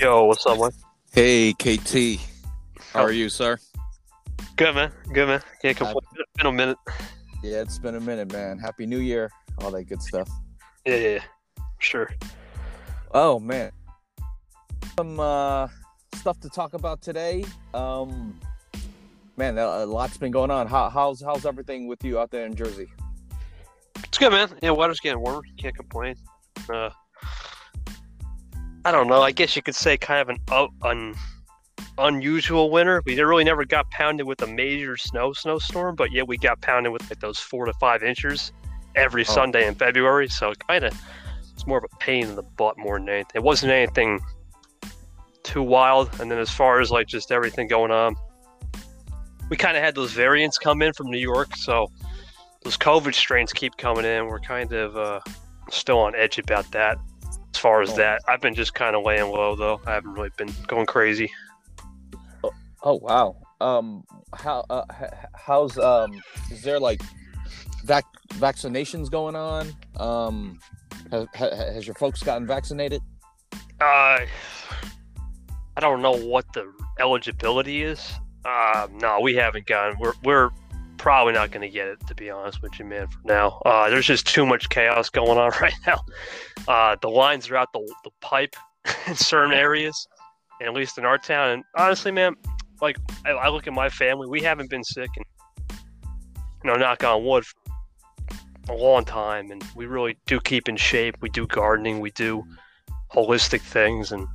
Yo, what's up, man? Hey, KT. How are you, sir? Good, man. Good, man. Can't complain. It's been a minute. Yeah, it's been a minute, man. Happy New Year, all that good stuff. Yeah, yeah, yeah. Sure. Oh man, some uh, stuff to talk about today. Um, man, a lot's been going on. How, how's how's everything with you out there in Jersey? It's good, man. Yeah, weather's getting warmer. Can't complain. Uh, I don't know. I guess you could say kind of an un, unusual winter. We really never got pounded with a major snow snowstorm, but yet we got pounded with like those four to five inches every oh. Sunday in February. So kind of it's more of a pain in the butt more than anything. It wasn't anything too wild. And then as far as like just everything going on, we kind of had those variants come in from New York, so those COVID strains keep coming in. We're kind of uh, still on edge about that. As far as oh. that, I've been just kind of laying low though. I haven't really been going crazy. Oh, oh wow. Um, how uh, how's um? Is there like vac- vaccinations going on? Um, has, has your folks gotten vaccinated? Uh, I don't know what the eligibility is. Uh, no, we haven't gotten. We're we're probably not going to get it to be honest with you, man. For now, uh, there's just too much chaos going on right now. Uh, the lines are out the the pipe in certain areas, and at least in our town. And honestly, man, like I, I look at my family, we haven't been sick, and you know, knock on wood, for a long time, and we really do keep in shape. We do gardening, we do holistic things, and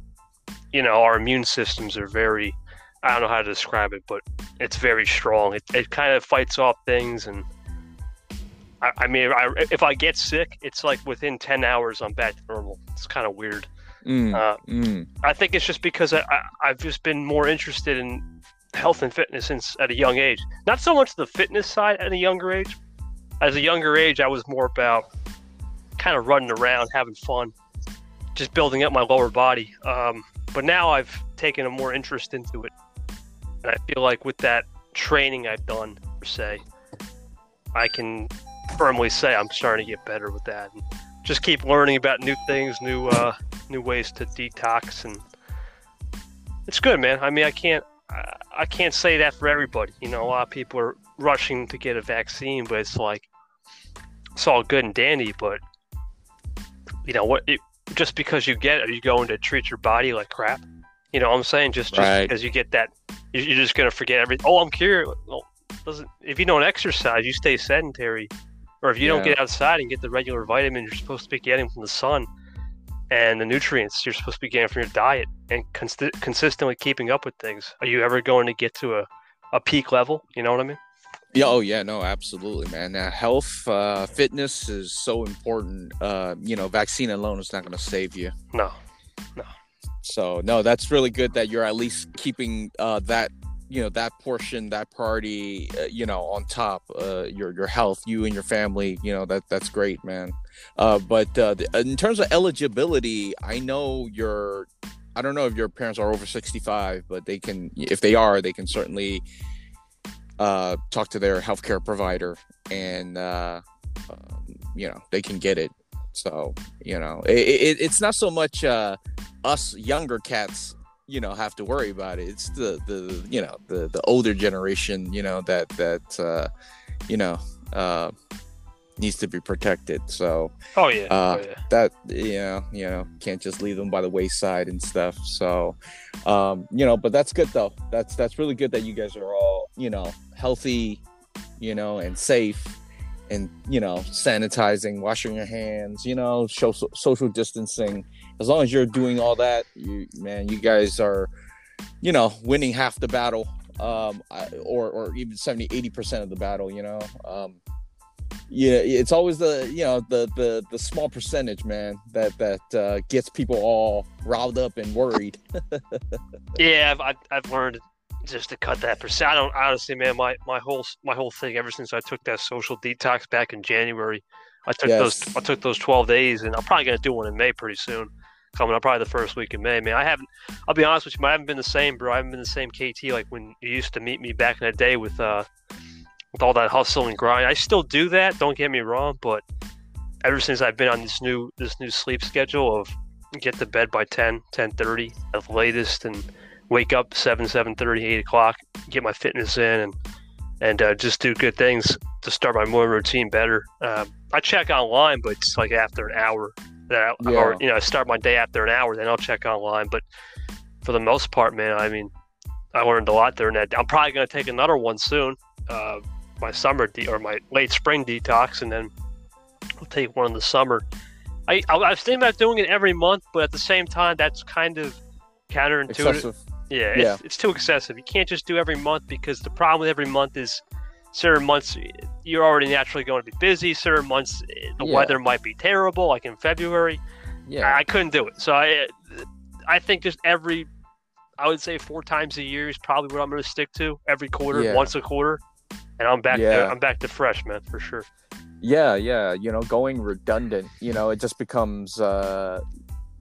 you know, our immune systems are very I don't know how to describe it, but it's very strong. It, it kind of fights off things, and I, I mean, I, if I get sick, it's like within ten hours I'm back to normal. It's kind of weird. Mm, uh, mm. I think it's just because I, I, have just been more interested in health and fitness since at a young age. Not so much the fitness side at a younger age. As a younger age, I was more about kind of running around, having fun, just building up my lower body. Um, but now I've taken a more interest into it and I feel like with that training I've done, per se, I can firmly say I'm starting to get better with that. And just keep learning about new things, new uh, new ways to detox, and it's good, man. I mean, I can't I can't say that for everybody. You know, a lot of people are rushing to get a vaccine, but it's like it's all good and dandy, but you know what? It, just because you get it, are you going to treat your body like crap? You know what I'm saying? Just, just right. because you get that you're just gonna forget everything. Oh, I'm curious. Well, doesn't if you don't exercise, you stay sedentary, or if you yeah. don't get outside and get the regular vitamins you're supposed to be getting from the sun and the nutrients you're supposed to be getting from your diet, and cons- consistently keeping up with things, are you ever going to get to a, a peak level? You know what I mean? Yeah, oh yeah, no, absolutely, man. Health, uh, fitness is so important. Uh, you know, vaccine alone is not going to save you. No, no. So no, that's really good that you're at least keeping uh, that you know that portion that priority uh, you know on top uh, your your health you and your family you know that that's great man. Uh, but uh, in terms of eligibility i know your i don't know if your parents are over 65 but they can if they are they can certainly uh, talk to their healthcare provider and uh, um, you know they can get it so you know it, it, it's not so much uh, us younger cats you know have to worry about it. It's the the you know the the older generation you know that that uh you know uh needs to be protected. So oh yeah, uh, oh, yeah. that you know you know can't just leave them by the wayside and stuff. So um you know but that's good though. That's that's really good that you guys are all you know healthy you know and safe and you know sanitizing washing your hands you know show so, social distancing. As long as you're doing all that you man you guys are you know winning half the battle um or or even 70 80 percent of the battle you know? Um yeah it's always the you know the the the small percentage man that that uh, gets people all riled up and worried. Yeah I've, I've learned just to cut that percent. I don't honestly, man. My my whole my whole thing ever since I took that social detox back in January, I took yes. those I took those twelve days, and I'm probably gonna do one in May pretty soon. Coming up, probably the first week in May. Man, I haven't. I'll be honest with you, I haven't been the same, bro. I haven't been the same KT like when you used to meet me back in the day with uh with all that hustle and grind. I still do that. Don't get me wrong, but ever since I've been on this new this new sleep schedule of get to bed by 10, 10.30 at the latest, and wake up 7, 7.30, 8 o'clock, get my fitness in, and and uh, just do good things to start my morning routine better. Uh, I check online, but it's like after an hour that I, Yeah. or you know I start my day after an hour, then I'll check online. But for the most part, man, I mean, I learned a lot during that. I'm probably going to take another one soon, uh, my summer de- or my late spring detox, and then I'll take one in the summer. I I, I was thinking about doing it every month, but at the same time, that's kind of counterintuitive. Excessive. Yeah, Yeah. It's, it's too excessive. You can't just do every month because the problem with every month is certain months you're already naturally going to be busy. Certain months eh, the Yeah. weather might be terrible, like in February. Yeah. I, I couldn't do it. So I, I think just every, I would say four times a year is probably what I'm going to stick to. Every quarter, Yeah. once a quarter, and I'm back. To, Yeah. I'm back to fresh, man, for sure. yeah yeah you know going redundant you know it just becomes uh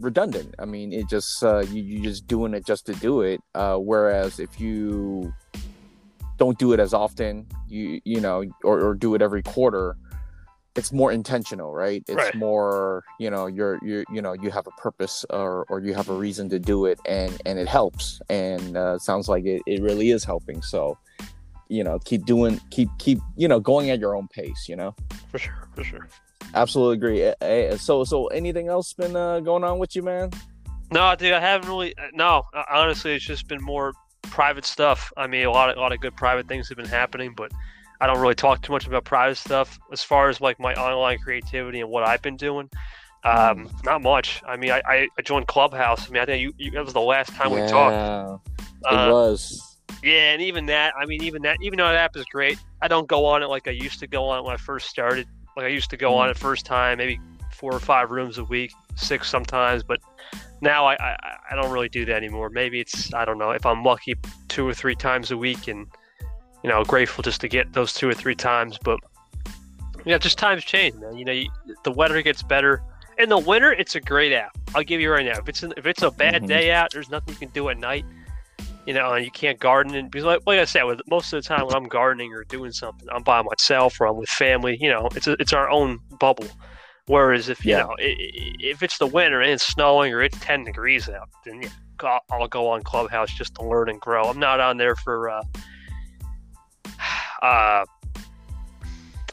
redundant. I mean it just uh you, you just doing it just to do it uh whereas if you don't do it as often you you know or, or do it every quarter it's more intentional right? It's Right. more you know you're you you know you have a purpose or or you have a reason to do it and and it helps. And uh sounds like it, it really is helping. So you know keep doing keep keep you know going at your own pace you know? For sure, for sure. Absolutely agree. Eh, So, so anything else been uh, going on with you, man? No, dude, I haven't really. No, uh, honestly, it's just been more private stuff. I mean, a lot of a lot of good private things have been happening, but I don't really talk too much about private stuff as far as like my online creativity and what I've been doing. Um, not much. I mean, I, I joined Clubhouse. I mean, I think you, you that was the last time we talked. It Uh, was. yeah, and even that. I mean, even that. Even though that app is great, I don't go on it like I used to go on it when I first started. Like I used to go on it first time, maybe four or five rooms a week, six sometimes. But now I, I I don't really do that anymore. Maybe it's I don't know if I'm lucky two or three times a week, and you know grateful just to get those two or three times. But yeah, just times change, man. You know, you, the weather gets better. In the winter, it's a great app. I'll give you right now. If it's an, if it's a bad Mhm. day out, there's nothing you can do at night. You know, and you can't garden. And because, like, like I said, with most of the time when I'm gardening or doing something, I'm by myself or I'm with family. You know, it's a, it's our own bubble. Whereas if you Yeah. know, i- i- if it's the winter and it's snowing or it's 10 degrees out, then yeah, I'll, I'll go on Clubhouse just to learn and grow. I'm not on there for, uh, uh,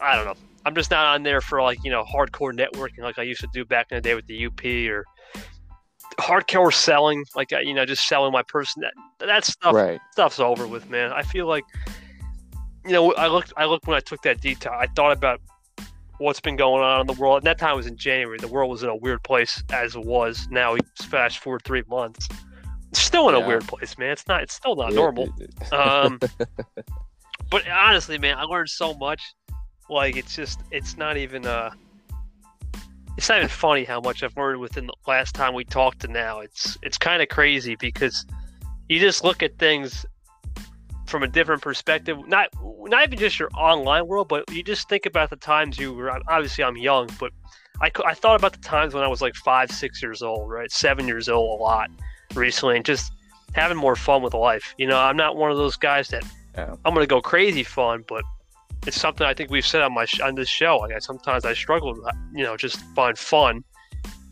I don't know. I'm just not on there for like you know hardcore networking like I used to do back in the day with the UP or hardcore selling, like uh, you know just selling my person. That that stuff Right. stuff's over with, man. I feel like you know I looked I looked when I took that detox. I thought about what's been going on in the world. And that time was in January. The world was in a weird place as it was. Now we fast forward three months. It's still in a weird place, man. It's not. It's still not It- normal. Um, but honestly, man, I learned so much. Like it's just, it's not even uh, it's not even funny how much I've learned within the last time we talked to now. It's it's kind of crazy because you just look at things from a different perspective. Not not even just your online world, but you just think about the times you were. Obviously, I'm young, but I, I thought about the times when I was like five, six years old, right, seven years old, a lot recently, and just having more fun with life. You know, I'm not one of those guys that Yeah. I'm gonna go crazy fun, but it's something I think we've said on my sh- on this show. Like I sometimes I struggle, to, you know, just find fun.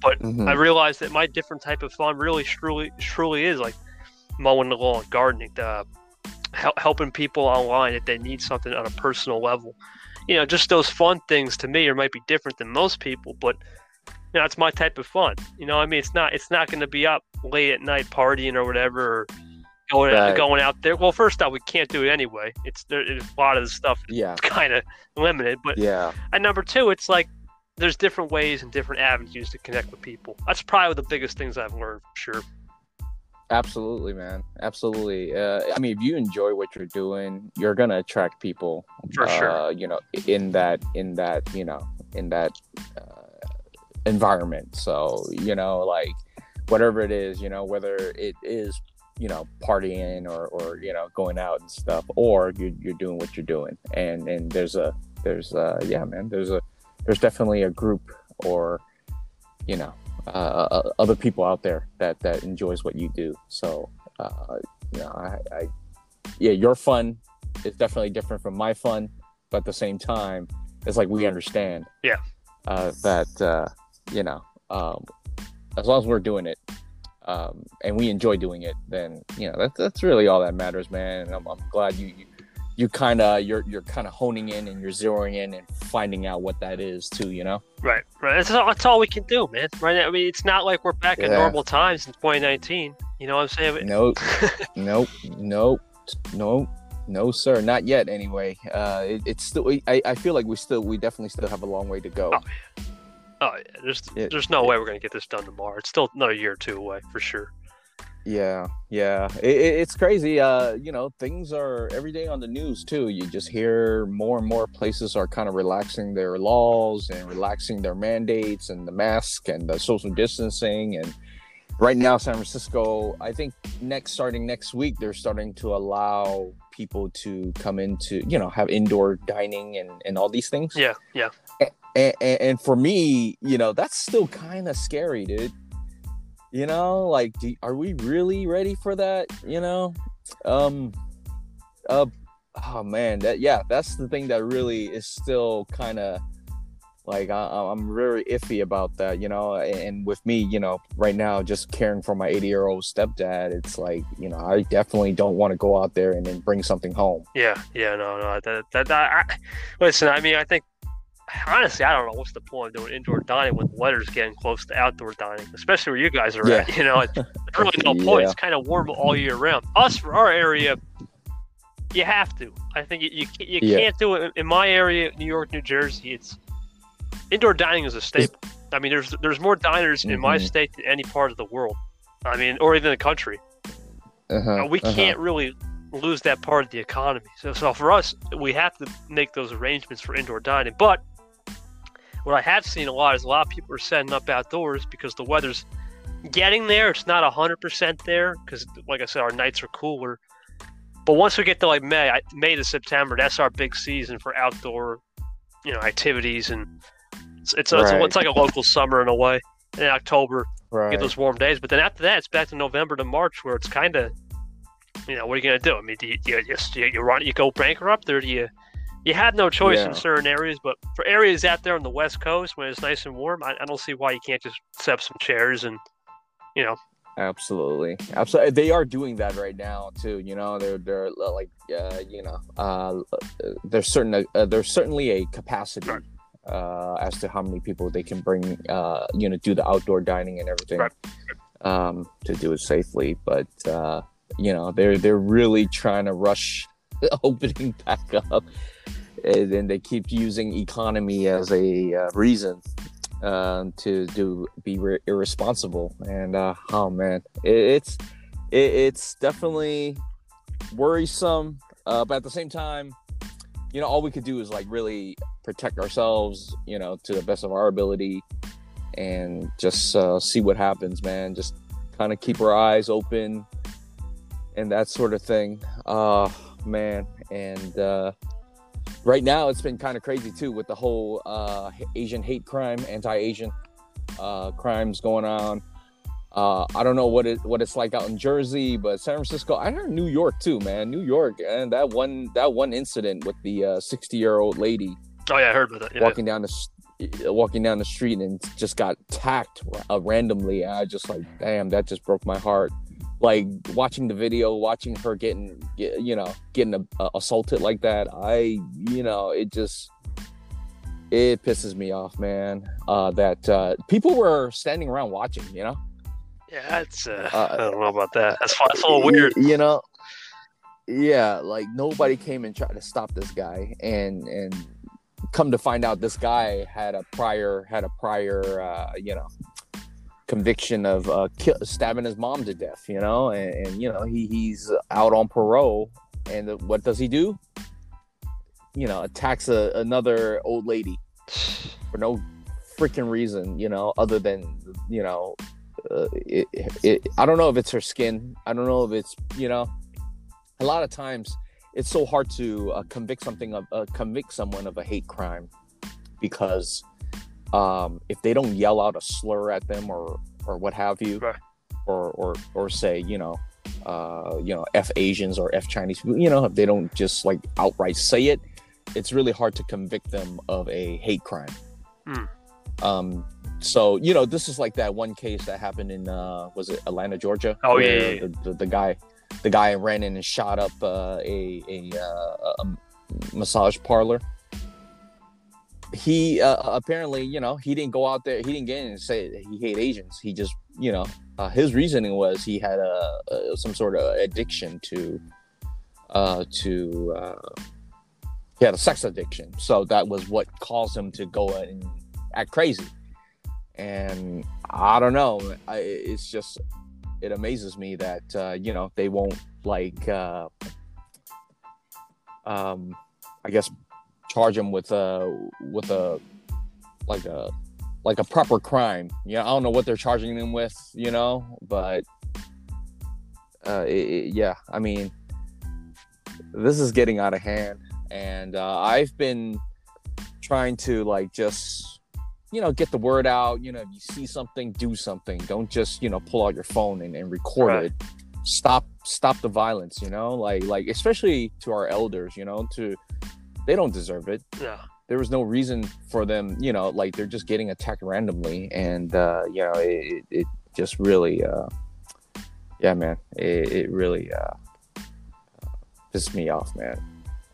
Mhm. I realized that my different type of fun really truly truly is like mowing the lawn, gardening, uh, hel- helping people online if they need something on a personal level. You know, just those fun things to me, or might be different than most people, but you know, it's my type of fun. You know, I mean, it's not it's not going to be up late at night partying or whatever, or going Right. going out there. Well, first off, we can't do it anyway. It's there. It's, a lot of the stuff yeah. is kind of limited, but Yeah. and number two, it's like there's different ways and different avenues to connect with people. That's probably the biggest things I've learned for sure. Absolutely, man. Absolutely. Uh, I mean, if you enjoy what you're doing, you're gonna attract people. For sure. Uh, you know, in that, in that, you know, in that uh, environment. So, you know, like whatever it is, you know, whether it is, you know, partying or, or you know, going out and stuff, or you're, you're doing what you're doing, and and there's a, there's uh, yeah, man, there's a, there's definitely a group or, you know, uh, uh, other people out there that that enjoys what you do. So, uh, you know, I, I, yeah, your fun is definitely different from my fun, but at the same time, it's like we understand, Yeah. uh, that uh, you know, um, as long as we're doing it, um, and we enjoy doing it, then you know that's that's really all that matters, man. And I'm, I'm glad you you, you kind of you're you're kind of honing in and you're zeroing in and finding out what that is too. You know. Right, right. That's all, that's all we can do, man. Right. I mean, it's not like we're back in Yeah. normal times in 2019. You know what I'm saying? Nope, nope, nope, nope, no, sir, not yet. Anyway, uh, it, it's still. I, I feel like we still, we definitely still have a long way to go. Oh, Oh yeah, there's Yeah. there's no way we're gonna get this done tomorrow. It's still another year or two away for sure. Yeah, yeah, it, it, it's crazy. Uh, you know, things are every day on the news too. You just hear more and more places are kind of relaxing their laws and relaxing their mandates and the mask and the social distancing. And right now, San Francisco, I think next starting next week, they're starting to allow people to come into, you know, have indoor dining and and all these things. Yeah, yeah. And, and, and for me, you know, that's still kind of scary, dude. You know, like, do, are we really ready for that? You know, um, uh, oh man, that yeah, that's the thing that really is still kind of like I, I'm very iffy about that. You know, and with me, you know, right now, just caring for my 80 year old stepdad, it's like, you know, I definitely don't want to go out there and then bring something home. Yeah, yeah, no, no. That, that, that I, listen, I mean, I think honestly, I don't know what's the point of doing indoor dining when the weather's getting close to outdoor dining, especially where you guys are at. You know, it's there's really no point. Yeah. It's kind of warm all year round. Us for our area, you have to. I think you you, can't- you Yeah. can't do it in my area, New York, New Jersey. It's indoor dining is a staple. I mean, there's there's more diners in my Mhm. state than any part of the world. I mean, or even the country. Uh-huh, Uh, we uh-huh. can't really lose that part of the economy. So, so for us, we have to make those arrangements for indoor dining. But what I have seen a lot is a lot of people are setting up outdoors because the weather's getting there. It's not hundred percent there because, like I said, our nights are cooler. But once we get to like May, I- May to September, that's our big season for outdoor, you know, activities, and it's it's, it's, Right. it's like a local summer in a way. And in October, right. get those warm days. But then after that, it's back to November to March, where it's kind of, you know, what are you gonna do? I mean, do you, do you just you, you run, you go bankrupt, or do you? You have no choice Yeah. in certain areas, but for areas out there on the West Coast when it's nice and warm, I, I don't see why you can't just set up some chairs and, you know, Absolutely, absolutely. They are doing that right now too. You know, they're they're uh, like, uh, you know, uh, there's certain uh, there's certainly a capacity Right. uh, as to how many people they can bring. Uh, you know, do the outdoor dining and everything Right. um, to do it safely. But uh, you know, they're they're really trying to rush opening back up, and they keep using economy as a uh, reason um, to do be re- irresponsible. And uh, oh man it, it's it, it's definitely worrisome uh, but at the same time you know all we could do is like really protect ourselves you know to the best of our ability and just uh, see what happens man. Just kind of keep our eyes open and that sort of thing. Uh man. And uh right now it's been kind of crazy too with the whole uh asian hate crime anti-asian uh crimes going on uh i don't know what it what it's like out in jersey but san francisco i heard new york too man new york and that one that one incident with the uh 60 year old lady oh yeah, I heard about that. Yeah. walking down the walking down the street and just got tacked uh, randomly i just like damn that just broke my heart like watching the video watching her getting get, you know getting uh, assaulted like that i you know it just it pisses me off man uh that uh people were standing around watching you know Yeah, it's uh, Uh, I don't know about that. That's, fine. that's a little weird. you know yeah like nobody came and tried to stop this guy and and come to find out this guy had a prior had a prior uh you know conviction of uh stabbing his mom to death you know? And, and you know he he's out on parole. And what does he do? You know attacks a, another old lady for no freaking reason you know other than you know uh, it, it, i don't know if it's her skin. I don't know if it's you know a lot of times it's so hard to uh, convict something of uh, convict someone of a hate crime because um, if they don't yell out a slur at them or or what have you Right. or or or say you know uh, you know f asians or f chinese people you know if they don't just like outright say it it's really hard to convict them of a hate crime Hmm. um so you know, this is like that one case that happened in uh, was it Atlanta, Georgia? Oh, yeah, yeah, yeah. The, the, the guy, the guy ran in and shot up uh, a a, uh, a massage parlor. He uh, apparently, you know, he didn't go out there. He didn't get in and say he hate Asians. He just, you know, uh, his reasoning was he had a, a some sort of addiction to uh, to uh, he had a sex addiction. So that was what caused him to go and act crazy. And I don't know. I, it's just it amazes me that uh, you know they won't like uh, um, I guess charge him with a with a like a like a proper crime. Yeah, I don't know what they're charging him with, you know, but uh, it, it- yeah, I mean, this is getting out of hand, and uh, I've been trying to like just you know get the word out. You know, if you see something, do something. Don't just you know pull out your phone and, and record Right. it. Stop stop the violence. You know, like like especially to our elders. You know, to they don't deserve it Yeah. there was no reason for them you know like they're just getting attacked randomly and uh you know it, it- just really uh yeah man it, it really uh pissed me off man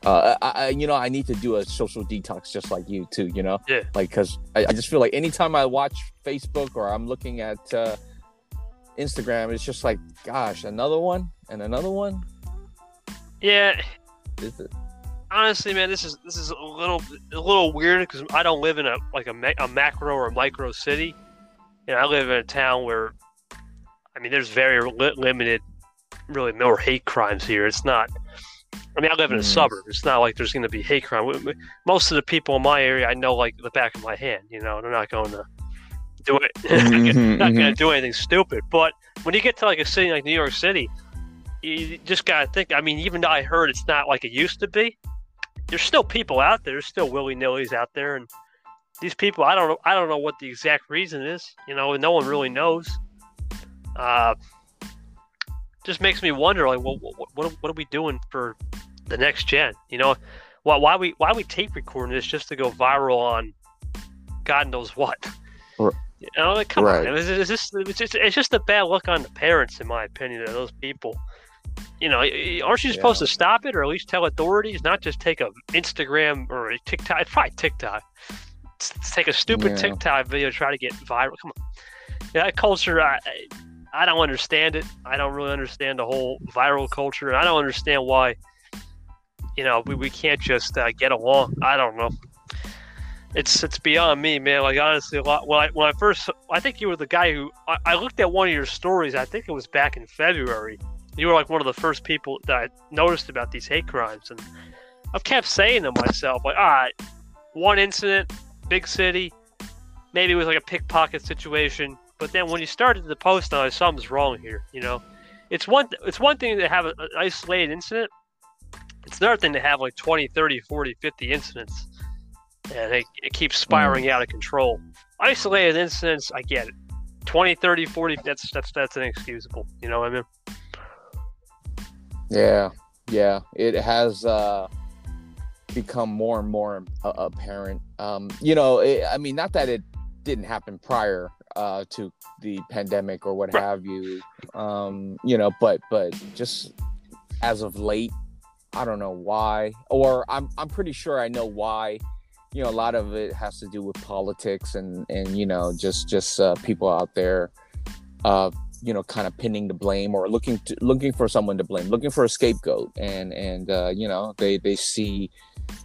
uh I, I you know i need to do a social detox just like you too you know Yeah. like because I, I just feel like anytime i watch facebook or i'm looking at uh instagram it's just like gosh another one and another one Yeah. Is it- honestly, man, this is this is a little a little weird because I don't live in a like a, ma- a macro or a micro city. You know, I live in a town where, I mean, there's very li- limited, really, no hate crimes here. It's not. I mean, I live in a Mm. suburb. It's not like there's going to be hate crime. Most of the people in my area, I know like the back of my hand. You know, they're not going to do it. Mhm, not going mhm. to do anything stupid. But when you get to like a city like New York City, you just got to think. I mean, even though I heard it's not like it used to be, there's still people out there. There's still willy nillys out there, and these people, I don't know. I don't know what the exact reason is. You know, no one really knows. Uh, just makes me wonder, like, well, what, what, what are we doing for the next gen? You know, why, why we why we tape recording this just to go viral on God knows what. Right. You know, like, come Right. on, it's, it's just it's just it's just a bad look on the parents, in my opinion, of those people. You know, aren't you supposed Yeah. to stop it or at least tell authorities, not just take a Instagram or a TikTok? It's probably TikTok. Take a stupid Yeah. TikTok video, try to get viral. Come on, yeah, that culture. I, I- I don't understand it. I don't really understand the whole viral culture, and I don't understand why. You know, we, we can't just uh, get along. I don't know. It's it's beyond me, man. Like honestly, a lot. When I when I first, I think you were the guy who I, I looked at one of your stories. I think it was back in February. You were like one of the first people that I noticed about these hate crimes, and I've kept saying to myself, like, all right, one incident, big city, maybe it was like a pickpocket situation. But then when you started the post, I was something's wrong here. You know, it's one it's one thing to have an isolated incident. It's another thing to have like 20, 30, 40, 50 incidents, and it, it keeps mm. spiraling out of control. Isolated incidents, I get it. 20, 30, 40, that's that's that's inexcusable. You know what I mean? Yeah, yeah, it has uh, become more and more uh, apparent. Um, you know, it, I mean, not that it didn't happen prior uh, to the pandemic or what Right. have you. Um, you know, but but just as of late, I don't know why, or I'm I'm pretty sure I know why. You know, a lot of it has to do with politics and and you know just just uh, people out there. Uh, you know kind of pinning the blame or looking to, looking for someone to blame looking for a scapegoat. And and uh, you know they they see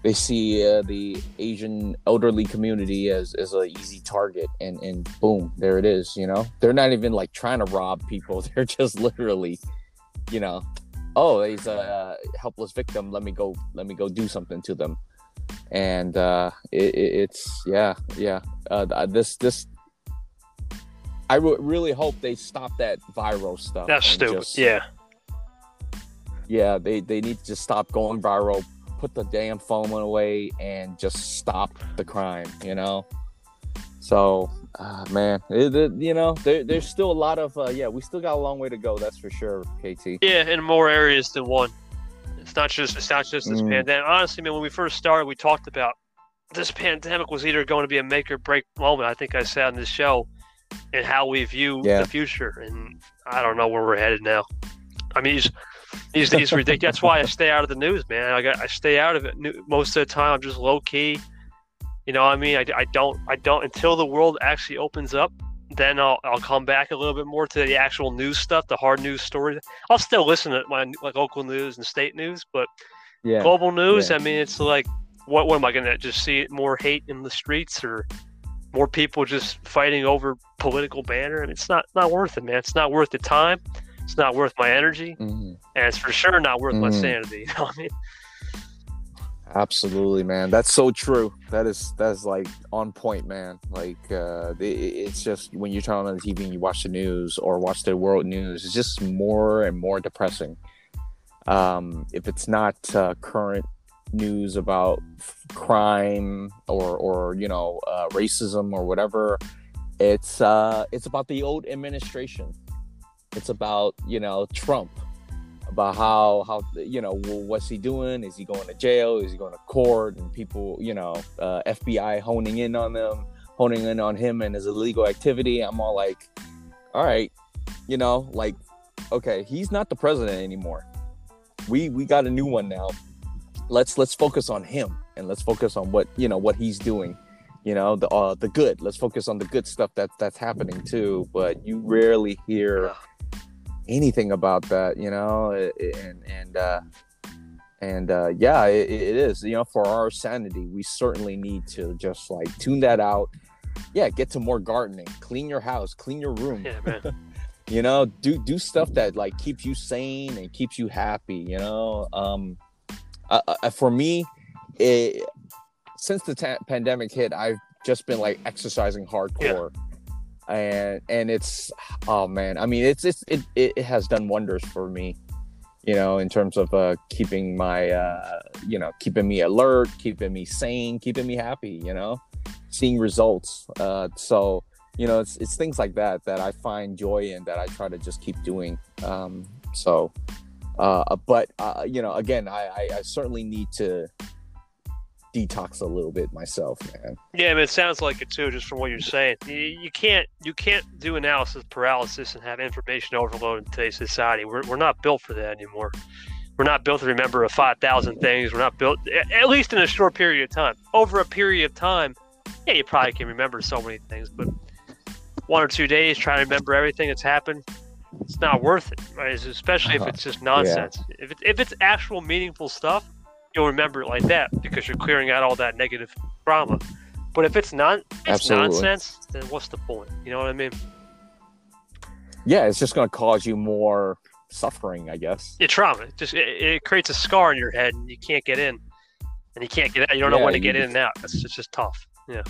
they see uh, the asian elderly community as as a easy target and and boom there it is you know? They're not even like trying to rob people. They're just literally you know oh he's a helpless victim. Let me go let me go do something to them. And uh it, it's yeah yeah. Uh this this I re- really hope they stop that viral stuff. That's stupid. just- yeah. yeah, they they need to just stop going viral, put the damn phone away, and just stop the crime. You know. So, uh, man, it, it- you know, there, there's still a lot of uh, yeah, we still got a long way to go. That's for sure, KT. Yeah, in more areas than one. It's not just it's not just this Mm. pandemic. Honestly, man, when we first started, we talked about this pandemic was either going to be a make or break moment. I think I said on this show, and how we view Yeah. the future. And I don't know where we're headed now. I mean, these these days ridiculous. That's why I stay out of the news, man. I got I stay out of it most of the time. I'm just low key. You know, what I mean, I, I don't I don't until the world actually opens up. Then I'll, I'll come back a little bit more to the actual news stuff, the hard news stories. I'll still listen to my like local news and state news, but Yeah. global news. yeah. I mean, it's like, what, what am I going to just see more hate in the streets or more people just fighting over political banner? I mean, it's not not worth it, man. It's not worth the time. It's not worth my energy, Mhm. and it's for sure not worth my Mhm. sanity. You know what I mean? Absolutely, man. That's so true. That is that is like on point, man. Like uh it, it's just when you turn on the TV and you watch the news or watch the world news, it's just more and more depressing. Um if it's not uh, current news about crime or or you know, uh, racism or whatever, it's uh it's about the old administration. It's about, you know, Trump about how how you know what's he doing? Is he going to jail? Is he going to court? And people you know uh, fbi honing in on them honing in on him and his illegal activity. I'm all like all right you know like okay he's not the president anymore. We we got a new one now let's let's focus on him and let's focus on what you know what he's doing you know the uh the good let's focus on the good stuff that that's happening too but you rarely hear anything about that, you know, and and uh, and uh, yeah, it, it is. You know, for our sanity, we certainly need to just like tune that out. Yeah, get to more gardening, clean your house, clean your room. Yeah, man. You know, do do stuff that like keeps you sane and keeps you happy. You know, um, uh, uh, for me, it, since the ta- pandemic hit, I've just been like exercising hardcore. And and it's oh man, I mean it's it's it, it it has done wonders for me, you know, in terms of uh keeping my uh you know, keeping me alert, keeping me sane, keeping me happy, you know, seeing results. Uh so you know, it's it's things like that that I find joy in that I try to just keep doing. Um so uh but uh you know, again, I I, I certainly need to detox a little bit myself, man. Yeah, it sounds like it too, just from what you're saying. You, you can't you can't do analysis paralysis and have information overload in today's society. We're, we're not built for that anymore. We're not built to remember a five thousand things. We're not built, at least in a short period of time. Over a period of time, yeah, you probably can remember so many things, but one or two days trying to remember everything that's happened, it's not worth it. Right? Especially if Uh-huh. it's just nonsense. If it, if it's actual meaningful stuff, you'll remember it like that because you're clearing out all that negative trauma. But if it's not, it's Absolutely. nonsense. Then what's the point? You know what I mean? Yeah, it's just gonna cause you more suffering, I guess. It's trauma. It just it, it creates a scar in your head, and you can't get in, and you can't get out. You don't know when to get in and out. It's just, it's just tough. Yeah.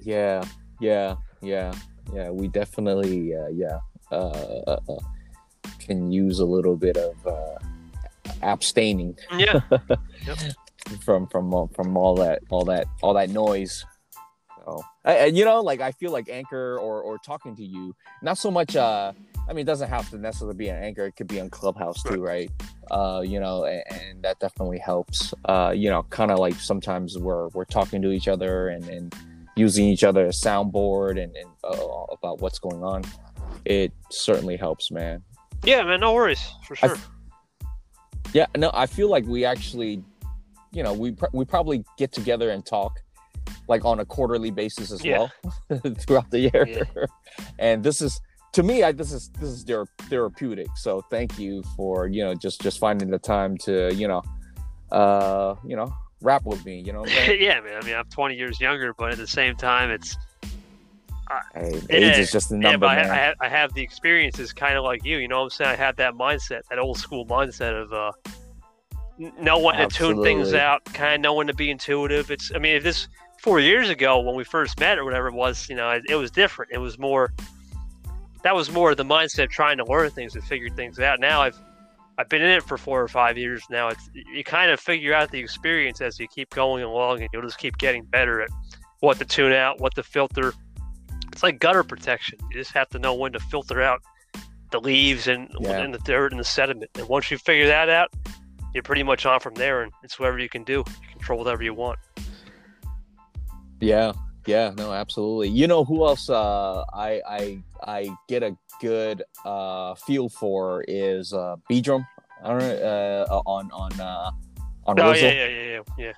Yeah, yeah, yeah, yeah. We definitely, uh, yeah, uh, uh, uh, can use a little bit of uh, abstaining Yeah. from from all- from all that all that all that noise. So, and you know, like I feel like anchor or or talking to you, not so much. uh I mean, it doesn't have to necessarily be an anchor. It could be on Clubhouse too, right? Uh, you know, and, and that definitely helps. Uh, you know, kind of like sometimes we're we're talking to each other and and using each other as soundboard and, and uh, about what's going on. It certainly helps, man. Yeah, man. No worries for I sure. Yeah, no, I feel like we actually, you know, we pr- we probably get together and talk like on a quarterly basis as Yeah. well throughout the year. Yeah. and this is to me, I this is this is thera- therapeutic. So thank you for you know just just finding the time to you know, uh, you know, rap with me. You know, what I'm saying? yeah, man. I mean, I'm 20 years younger, but at the same time, it's hey, Yeah, age is just a yeah. number, But I, man. I, ha- I have the experiences, kind of like you. You know what I'm saying? I had that mindset, that old school mindset of uh, know when to tune things out, kind of know when to be intuitive. It's, I mean, if this four years ago when we first met or whatever it was, you know, it, it was different. It was more. That was more the mindset of trying to learn things and figure things out. Now I've I've been in it for four or five years now. It's you kind of figure out the experience as you keep going along, and you'll just keep getting better at what to tune out, what to filter. It's like gutter protection. You just have to know when to filter out the leaves and, Yeah. and the dirt and the sediment. And once you figure that out, you're pretty much on from there, and it's whatever you can do. You control whatever you want. Yeah, yeah, no, absolutely. You know who else uh, I I I get a good uh, feel for is uh, Beedrum. I don't know uh, on on uh, on. Oh yeah, yeah, yeah,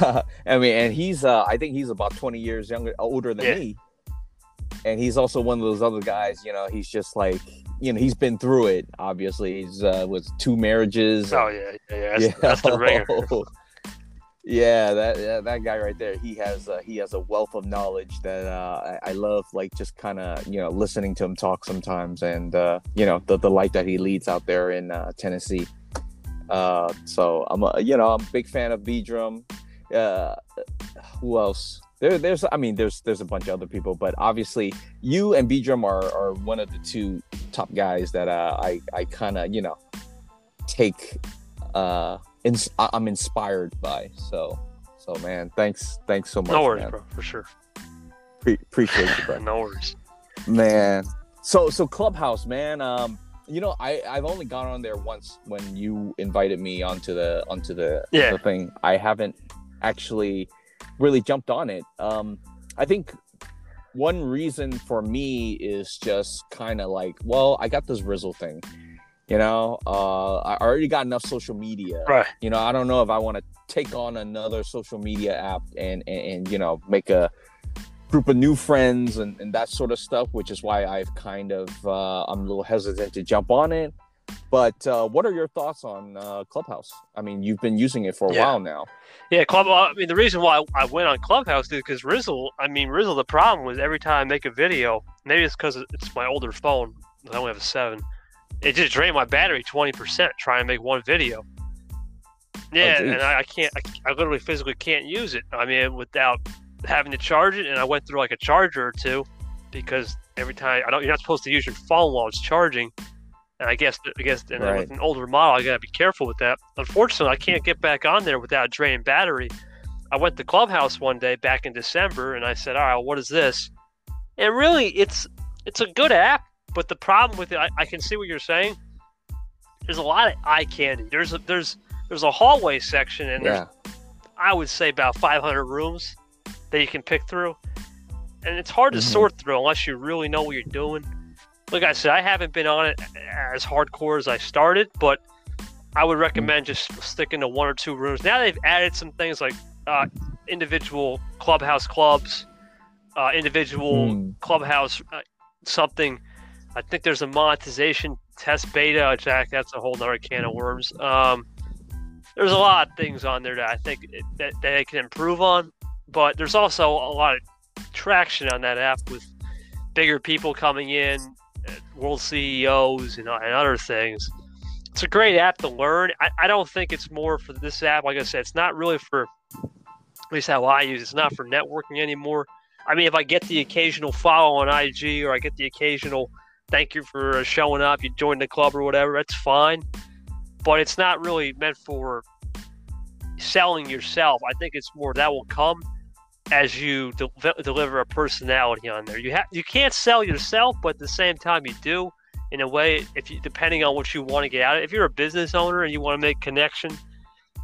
yeah. I mean, and he's uh, I think he's about twenty years younger, older than Yeah. me. And he's also one of those other guys, you know. He's just like, you know, he's been through it. Obviously, he's uh, with two marriages. Oh yeah, yeah, yeah. That's, that's the ringer. yeah, that yeah, that guy right there. He has uh, he has a wealth of knowledge that uh, I, I love. Like just kind of you know listening to him talk sometimes, and uh, you know the the life that he leads out there in uh, Tennessee. Uh, so I'm a you know I'm a big fan of B Drum. Uh, who else? There, there's I mean there's there's a bunch of other people, but obviously you and B Drum are, are one of the two top guys that uh, I I kind of you know take uh ins- I- I'm inspired by. So so man, thanks thanks so much. No worries, man. bro, for sure. Pre- appreciate you, bro. No worries. man. So so Clubhouse, man. Um, you know I I've only gone on there once when you invited me onto the onto the, Yeah. the thing. I haven't actually really jumped on it. Um, I think one reason for me is just kind of like, well, I got this Rizzle thing. You know, uh, I already got enough social media. Right. You know, I don't know if I want to take on another social media app and, and, and you know make a group of new friends and, and that sort of stuff, which is why I've kind of uh, I'm a little hesitant to jump on it. But uh, what are your thoughts on uh, Clubhouse? I mean, you've been using it for a Yeah. while now. Yeah, Club. I mean, the reason why I went on Clubhouse is because Rizzle. I mean, Rizzle. The problem was every time I make a video, maybe it's because it's my older phone. I only have a seven. It just drained my battery twenty percent trying to make one video. Yeah, geez. and I, I can't. I, I literally physically can't use it. I mean, without having to charge it, and I went through like a charger or two because every time I don't, you're not supposed to use your phone while it's charging. And I guess, I guess, and Right. with an older model, I gotta be careful with that. Unfortunately, I can't get back on there without draining battery. I went to Clubhouse one day back in December, and I said, "All right, what is this?" And really, it's it's a good app, but the problem with it, I, I can see what you're saying. There's a lot of eye candy. There's a, there's there's a hallway section, and there's I would say about 500 rooms that you can pick through, and it's hard to Mhm. sort through unless you really know what you're doing. Like I said, I haven't been on it as hardcore as I started, but I would recommend just sticking to one or two rooms. Now they've added some things like uh, individual clubhouse clubs, uh, individual Hmm. clubhouse uh, something. I think there's a monetization test beta. Jack, that's a whole other can of worms. Um, there's a lot of things on there that I think it, that, that they can improve on, but there's also a lot of traction on that app with bigger people coming in, world CEOs, and, and other things. It's a great app to learn. I, I don't think it's more for this app. Like I said, it's not really for, at least how I use it, it's not for networking anymore. I mean, if I get the occasional follow on IG or I get the occasional thank you for showing up, you joined the club or whatever, that's fine. But it's not really meant for selling yourself. I think it's more that will come as you de- deliver a personality on there. You have you can't sell yourself, but at the same time you do in a way if you depending on what you want to get out of it. If you're a business owner and you want to make connection,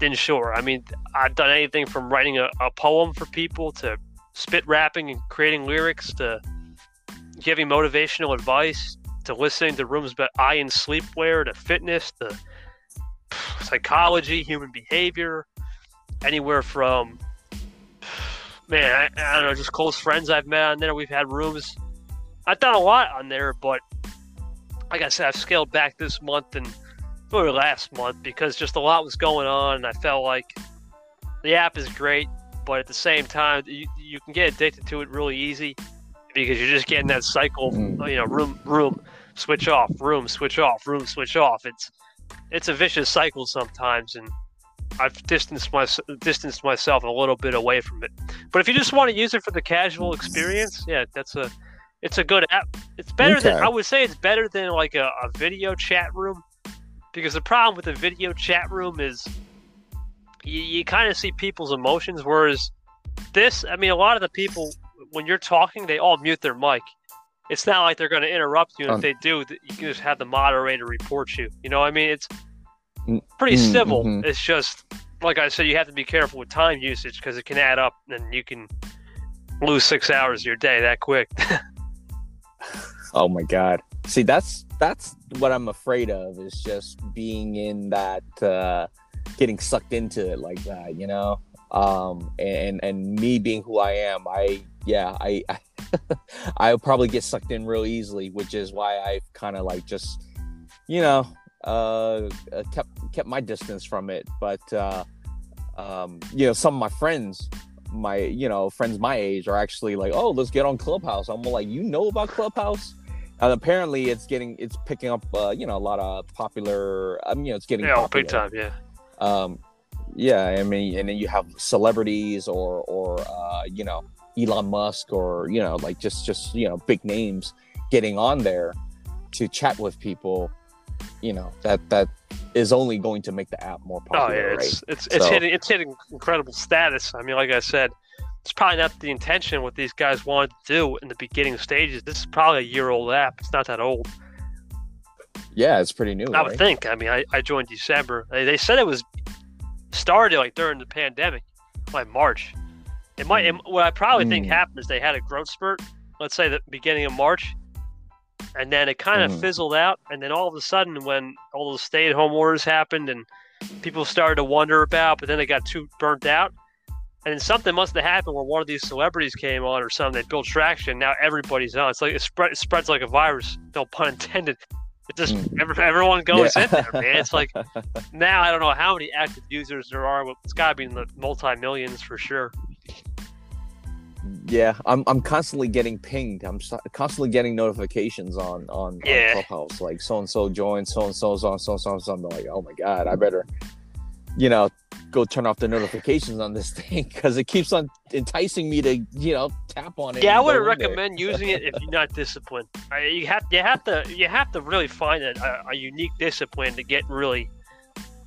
then sure. I mean, I've done anything from writing a, a poem for people to spit rapping and creating lyrics to giving motivational advice to listening to rooms about eye and sleepwear to fitness to psychology, human behavior, anywhere from man, I, I don't know, just close friends I've met on there. We've had rooms. I've done a lot on there, but like I said, I've scaled back this month and really last month because just a lot was going on, and I felt like the app is great, but at the same time, you, you can get addicted to it really easy because you're just getting that cycle, Mhm. you know, room, room, switch off, room, switch off, room, switch off. It's it's a vicious cycle sometimes, and I've distanced my distanced myself a little bit away from it. But if you just want to use it for the casual experience, yeah, that's a it's a good app. It's better than I would say. It's better than like a, a video chat room because the problem with a video chat room is you, you kind of see people's emotions, whereas this, I mean, a lot of the people when you're talking, they all mute their mic. It's not like they're going to interrupt you. And Um, if they do, you can just have the moderator report you. You know, what I mean, it's pretty mm, civil. mhm. It's just like I said, you have to be careful with time usage because it can add up, and you can lose six hours of your day that quick. oh my god. See, that's that's what I'm afraid of is just being in that uh getting sucked into it like that, you know? Um and and me being who I am, I yeah, I I I'll probably get sucked in real easily, which is why I've kind of like just you know, uh kept kept my distance from it, but uh um you know, some of my friends my you know friends my age are actually like oh let's get on clubhouse. I'm like you know about clubhouse? And apparently it's getting it's picking up uh, you know a lot of popular i mean you know it's getting yeah popular. big time yeah. Um yeah i mean and then you have celebrities or or uh you know elon musk or you know like just just you know big names getting on there to chat with people you know that that is only going to make the app more popular oh yeah right? it's it's it's So- hitting it's hitting incredible status i mean like i said it's probably not the intention what these guys wanted to do in the beginning stages this is probably a year old app it's not that old yeah it's pretty new I would right? think. I mean, I, I joined December. They, they said it was started like during the pandemic, like March. It might. It, what I probably think Mm. happened is they had a growth spurt. Let's say the beginning of March, and then it kind of Mm. fizzled out. And then all of a sudden, when all those stay-at-home orders happened and people started to wonder about, but then they got too burnt out. And then something must have happened where one of these celebrities came on or something. They built traction. Now everybody's on. It's like it, spread, it spreads like a virus. No pun intended. It just Mm. every, everyone goes Yeah. in there, man. It's like now I don't know how many active users there are, but it's got to be in the multi millions for sure. Yeah, I'm I'm constantly getting pinged. I'm so- constantly getting notifications on on, Yeah. on Clubhouse, like so and so joined, so and so's on, so and so, so. I'm like, oh my god, I better, you know, go turn off the notifications on this thing because it keeps on enticing me to, you know, tap on it. Yeah, I wouldn't recommend using it if you're not disciplined. I, you have you have to you have to really find a, a unique discipline to get really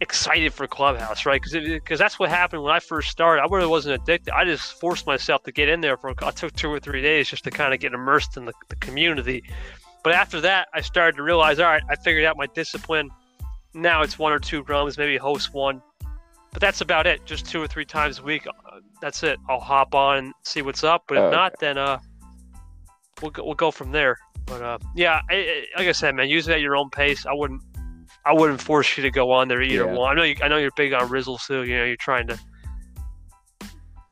excited for Clubhouse, right? Because because that's what happened when I first started. I really wasn't addicted. I just forced myself to get in there for. I took two or three days just to kind of get immersed in the, the community. But after that, I started to realize, all right, I figured out my discipline. Now it's one or two rooms, maybe host one, but that's about it. Just two or three times a week. Uh, That's it. I'll hop on and see what's up. But if not, then uh, we'll go, we'll go from there. But uh, yeah, I, I, like I said, man, use it at your own pace. I wouldn't I wouldn't force you to go on there either Yeah. one. I know you, I know you're big on Rizzle too. You know, you're trying to.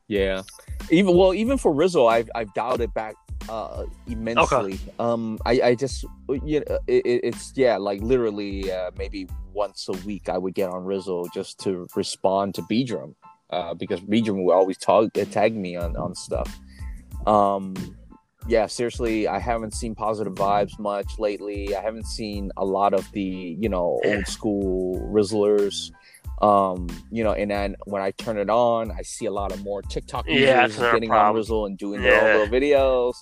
Yeah, even well, even for Rizzle, I've I've dialed it back uh immensely. Um, I I just you know it, it- it's yeah like literally uh, maybe once a week I would get on Rizzle just to respond to Beedrum, uh, because Beedrum would always tag tag me on on stuff. Um, yeah, seriously, I haven't seen positive vibes much lately. I haven't seen a lot of the you know old school Rizzlers. Um you know and then when i turn it on i see a lot of more tiktok Yeah, users getting on problem. Rizzle and doing their own little videos.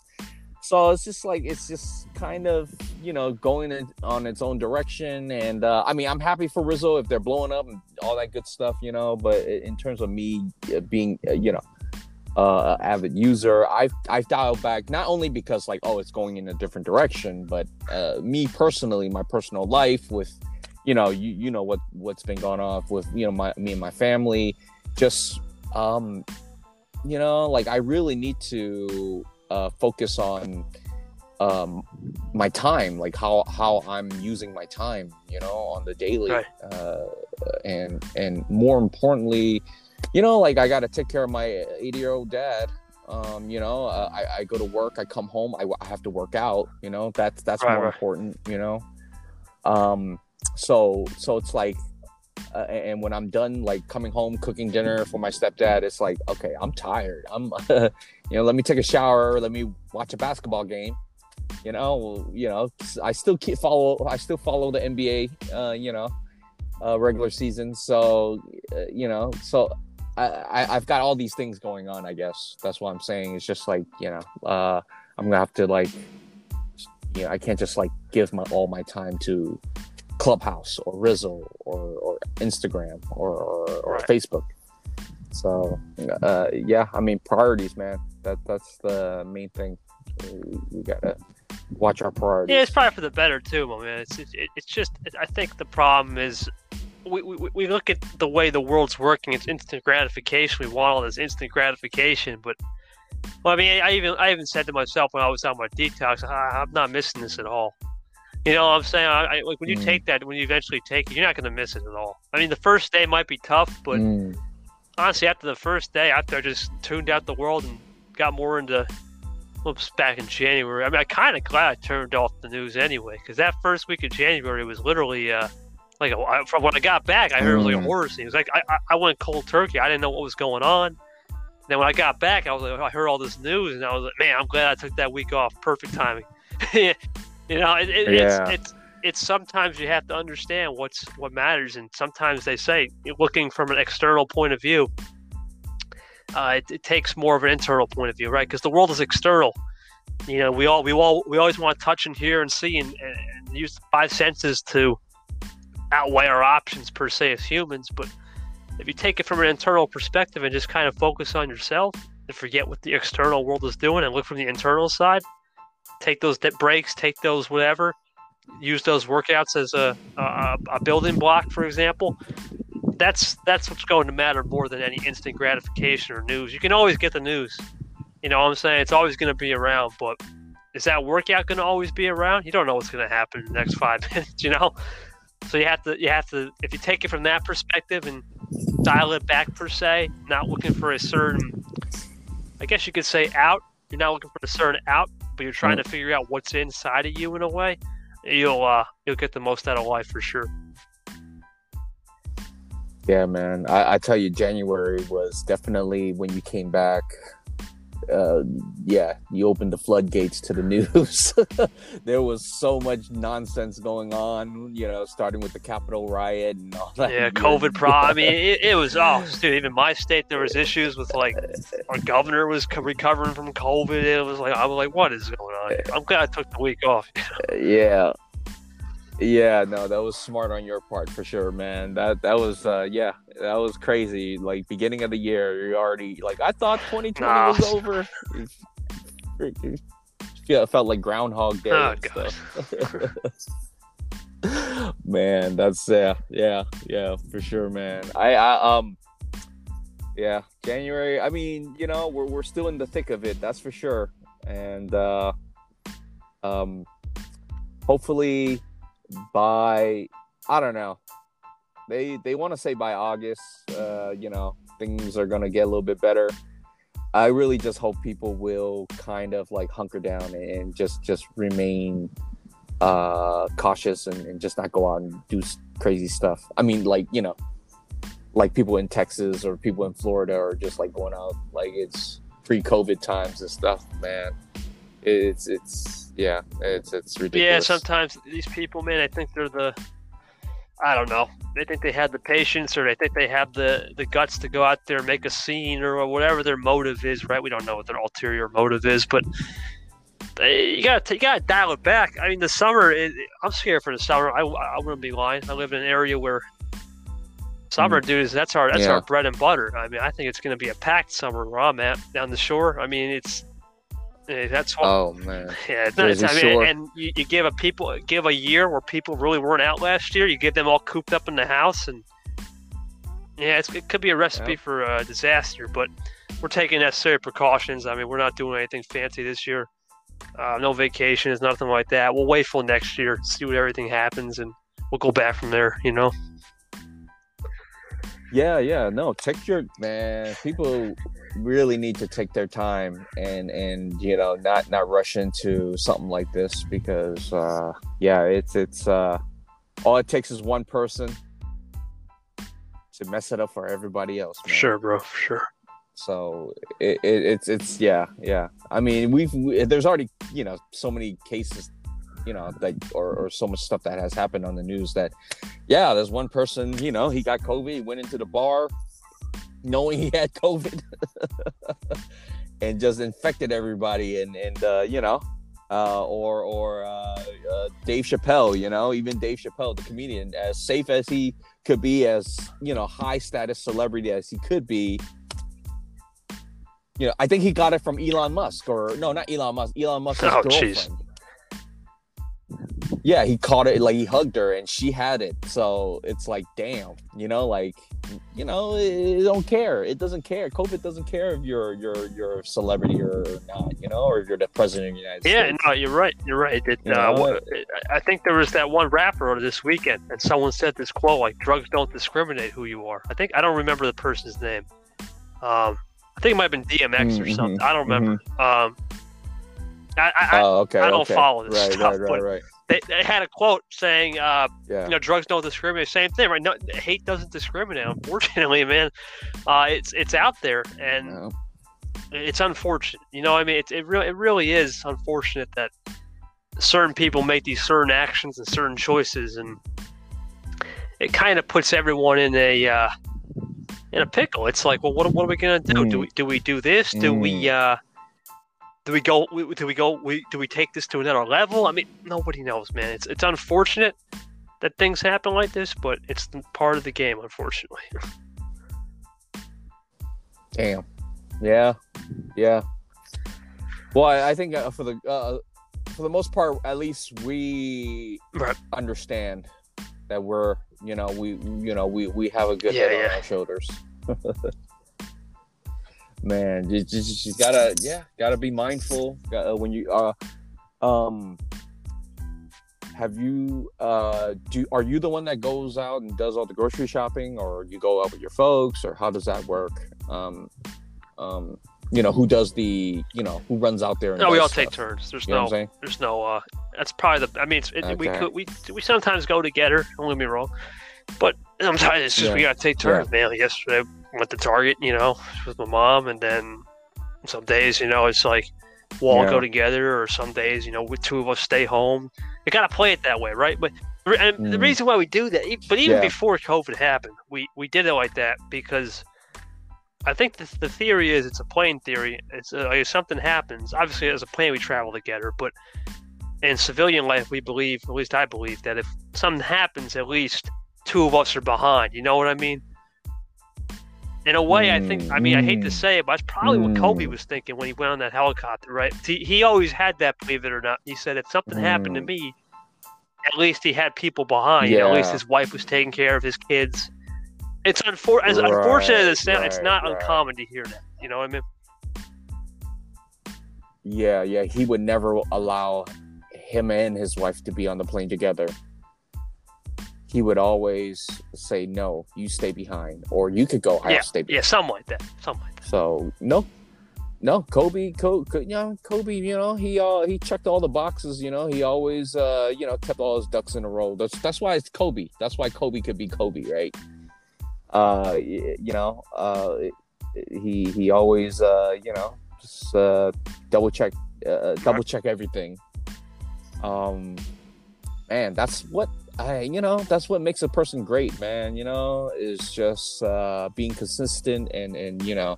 So it's just like it's just kind of you know going in, on its own direction. And uh i mean i'm happy for rizzle if they're blowing up and all that good stuff you know but in terms of me uh, being uh, you know uh avid user. I've i've dialed back not only because like oh it's going in a different direction but uh me personally my personal life with you know you you know what what's been going off with you know my me and my family. Just um you know like i really need to uh focus on um my time like how how i'm using my time you know on the daily. Right. uh and and more importantly you know like i gotta take care of my 80 year old dad um you know uh, I, I go to work i come home I, I have to work out you know that's that's Right, more right. important you know? Um so so it's like uh, and when i'm done like coming home cooking dinner for my stepdad it's like okay i'm tired. I'm you know let me take a shower let me watch a basketball game you know you know i still keep follow i still follow the nba uh you know uh regular season. So uh, you know so I, i've got all these things going on i guess. That's what i'm saying. It's just like you know uh i'm gonna have to like you know i can't just like give my all my time to clubhouse or Rizzle or, or instagram or, or, or Right. facebook. So uh yeah i mean priorities man. That that's the main thing. We, gotta watch our priorities. Yeah, it's probably for the better too, my man. It's it's, it's just I think the problem is we, we, we look at the way the world's working. It's instant gratification. We want all this instant gratification, but Well, I mean, I even I even said to myself when I was on my detox, I, am not missing this at all. You know what I'm saying? I, I, like when you mm. take that, when you eventually take it, you're not going to miss it at all. I mean, the first day might be tough, but mm. honestly, after the first day, after I just tuned out the world and got more into, oops, back in January. I mean, I kind of glad I turned off the news anyway, because that first week of January was literally uh, like from when I got back, I heard mm. it was like a mm. horror scene. It was like I, I went cold turkey. I didn't know what was going on. Then when I got back, I was like, I heard all this news, and I was like, man, I'm glad I took that week off. Perfect timing. You know, it, it, yeah. it's, it's it's sometimes you have to understand what's what matters, and sometimes they say looking from an external point of view, uh, it, it, takes more of an internal point of view, right? Because the world is external. You know, we all we all we always want to touch and hear and see and, and use the five senses to outweigh our options per se as humans. But if you take it from an internal perspective and just kind of focus on yourself and forget what the external world is doing and look from the internal side, take those breaks, take those whatever, use those workouts as a, a, a building block, for example. That's that's what's going to matter more than any instant gratification or news. You can always get the news. You know what I'm saying? It's always going to be around, but is that workout going to always be around? You don't know what's going to happen in the next five minutes, you know? So you have to you have to if you take it from that perspective and dial it back per se, not looking for a certain I guess you could say out. You're not looking for a certain out but you're trying to figure out what's inside of you in a way, you'll uh, you'll get the most out of life for sure. Yeah, man. I, I tell you, January was definitely when you came back uh, yeah, you opened the floodgates to the news. there was so much nonsense going on, you know, starting with the Capitol riot and all that. Yeah, COVID problem. I mean, it, it, was oh, dude. Even my state, there was issues with like our governor was recovering from COVID. It was like I was like, what is going on? I'm glad I took the week off. yeah, yeah, no, that was smart on your part for sure, man. That that was uh yeah, that was crazy. Like beginning of the year, you already like I thought 2020 nah. was over. yeah, it felt like Groundhog Day. Oh, man, that's yeah, yeah, yeah, for sure, man. I, I um yeah, January. I mean, you know, we're we're still in the thick of it, that's for sure. And uh um hopefully by I don't know. They they want to say by August, uh, you know, things are gonna get a little bit better. I really just hope people will kind of like hunker down and just just remain uh cautious and, and just not go out and do crazy stuff. I mean, like you know, like people in Texas or people in Florida are just like going out like it's pre-COVID times and stuff. Man, it's it's yeah, it's it's ridiculous. Yeah, sometimes these people, man, I think they're the I don't know. They think they have the patience, or they think they have the the guts to go out there and make a scene, or whatever their motive is. Right? We don't know what their ulterior motive is, but they, you got to you got to dial it back. I mean, the summer. I'm scared for the summer. I, I wouldn't be lying. I live in an area where summer, mm. dudes. That's our that's yeah. our bread and butter. I mean, I think it's going to be a packed summer where I'm at down the shore. I mean, it's that's what, oh man. Yeah, I mean, sure. and you, you, give a people give a year where people really weren't out last year. You get them all cooped up in the house, and yeah, it could be a recipe yep. for a disaster. But we're taking necessary precautions. I mean, we're not doing anything fancy this year. Uh, no vacations, nothing like that. We'll wait for next year, see what everything happens, and we'll go back from there. You know. Yeah, yeah, no, take your man. People really need to take their time and and you know not not rush into something like this because uh yeah it's it's uh all it takes is one person to mess it up for everybody else man. sure bro sure so it, it, it's it's yeah yeah i mean we've we, there's already you know so many cases you know that or, or so much stuff that has happened on the news that yeah there's one person you know he got covid went into the bar knowing he had COVID and just infected everybody and and uh, you know uh, or or uh, uh, Dave Chappelle, you know, even Dave Chappelle, the comedian, as safe as he could be, as you know, high status celebrity as he could be. You know, I think he got it from Elon Musk, or no, not Elon Musk. Elon Musk's oh, girlfriend. Geez. Yeah, he caught it like he hugged her and she had it. So it's like, damn, you know, like you know, it, it don't care. It doesn't care. COVID doesn't care if you're you're you're a celebrity or not, you know, or if you're the president of the United Yeah, States. Yeah, no, you're right. You're right. It, You uh, know, I think there was that one rapper this weekend, and someone said this quote like, "Drugs don't discriminate who you are." I think I don't remember the person's name. Um, I think it might have been DMX or Mhm, something. I don't remember. Um, I, I, I Oh, okay. I don't okay. follow this right, stuff, Right, right, but- right. They, they had a quote saying, uh, Yeah. you know, drugs don't discriminate. Same thing, right? No, hate doesn't discriminate. Unfortunately, man, uh, it's it's out there, and it's unfortunate. You know, I mean, it it really it really is unfortunate that certain people make these certain actions and certain choices, and it kind of puts everyone in a uh, in a pickle. It's like, well, what what are we gonna do? Do Mm. we do we do this? Do we uh, do we go? Do we go? We, do we take this to another level? I mean, nobody knows, man. It's it's unfortunate that things happen like this, but it's part of the game, unfortunately. Damn. Yeah. Yeah. Well, I, I think uh, for the uh, for the most part, at least we Right. understand that we're you know we you know we we have a good Yeah, head on our shoulders. Man, you just, you gotta yeah gotta be mindful uh, when you uh um have you uh do are you the one that goes out and does all the grocery shopping or you go out with your folks or how does that work um um you know who does the you know who runs out there and No, we all take turns. There's you no, there's no. uh That's probably the. I mean, it's, it, we could we we sometimes go together. Don't get me wrong, but sometimes it's just we gotta take turns, man. Yesterday went to Target, you know, with my mom, and then some days, you know, it's like we'll all Yeah. go together, or some days, you know, we two of us stay home. You gotta play it that way, right? But and the Mm. reason why we do that, but even Yeah. before COVID happened, we we did it like that because I think the, the theory is it's a plane theory. It's uh, like if something happens, obviously as a plane we travel together, but in civilian life we believe, at least I believe, that if something happens, at least two of us are behind. You know what I mean? In a way, I think. I mean, I hate to Mm. say it, but that's probably what Kobe Mm. was thinking when he went on that helicopter, right? He, he always had that, believe it or not. He said if something happened to Mm. me, at least he had people behind. Know, at least his wife was taking care of his kids. It's unfor- as Right, unfortunate as it sounds, it's not right. uncommon to hear that. You know what I mean? yeah yeah he would never allow him and his wife to be on the plane together he would always say no you stay behind or you could go i'll Yeah, stay behind Yeah, something like that. Something like that. So no, no, Kobe, Kobe, you know, Kobe, you know, he uh he checked all the boxes. You know, he always uh you know kept all his ducks in a row. That's that's why it's Kobe. That's why Kobe could be Kobe, right? Uh, you know, uh, he he always uh you know just uh double check uh, double check everything. Um, man, that's what I you know that's what makes a person great, man. You know, is just uh being consistent and and you know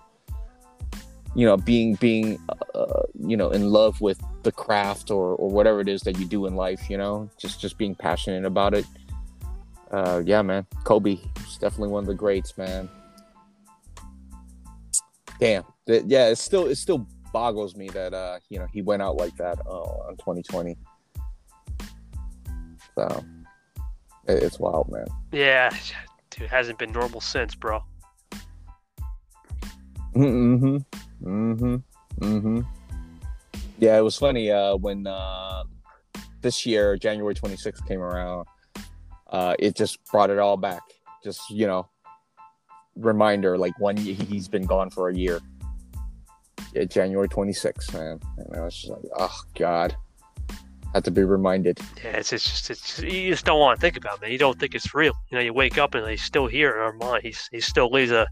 you know being being uh, you know in love with the craft or or whatever it is that you do in life you know just just being passionate about it. Uh yeah man kobe is definitely one of the greats man. Damn yeah it still it still boggles me that uh you know he went out like that uh, on 2020 so it's wild man Yeah, dude, it hasn't been normal since, bro. Mm-hmm. Mm-hmm. Mm-hmm. Yeah, it was funny uh, when uh, this year, January 26th came around. Uh, it just brought it all back. Just you know, reminder like one he's been gone for a year. Yeah, January 26th, man. And I was just like, oh god, had to be reminded. Yeah, it's, it's just it's you just don't want to think about it, man. You don't think it's real. You know, you wake up and he's still here in our mind. He's he still leaves a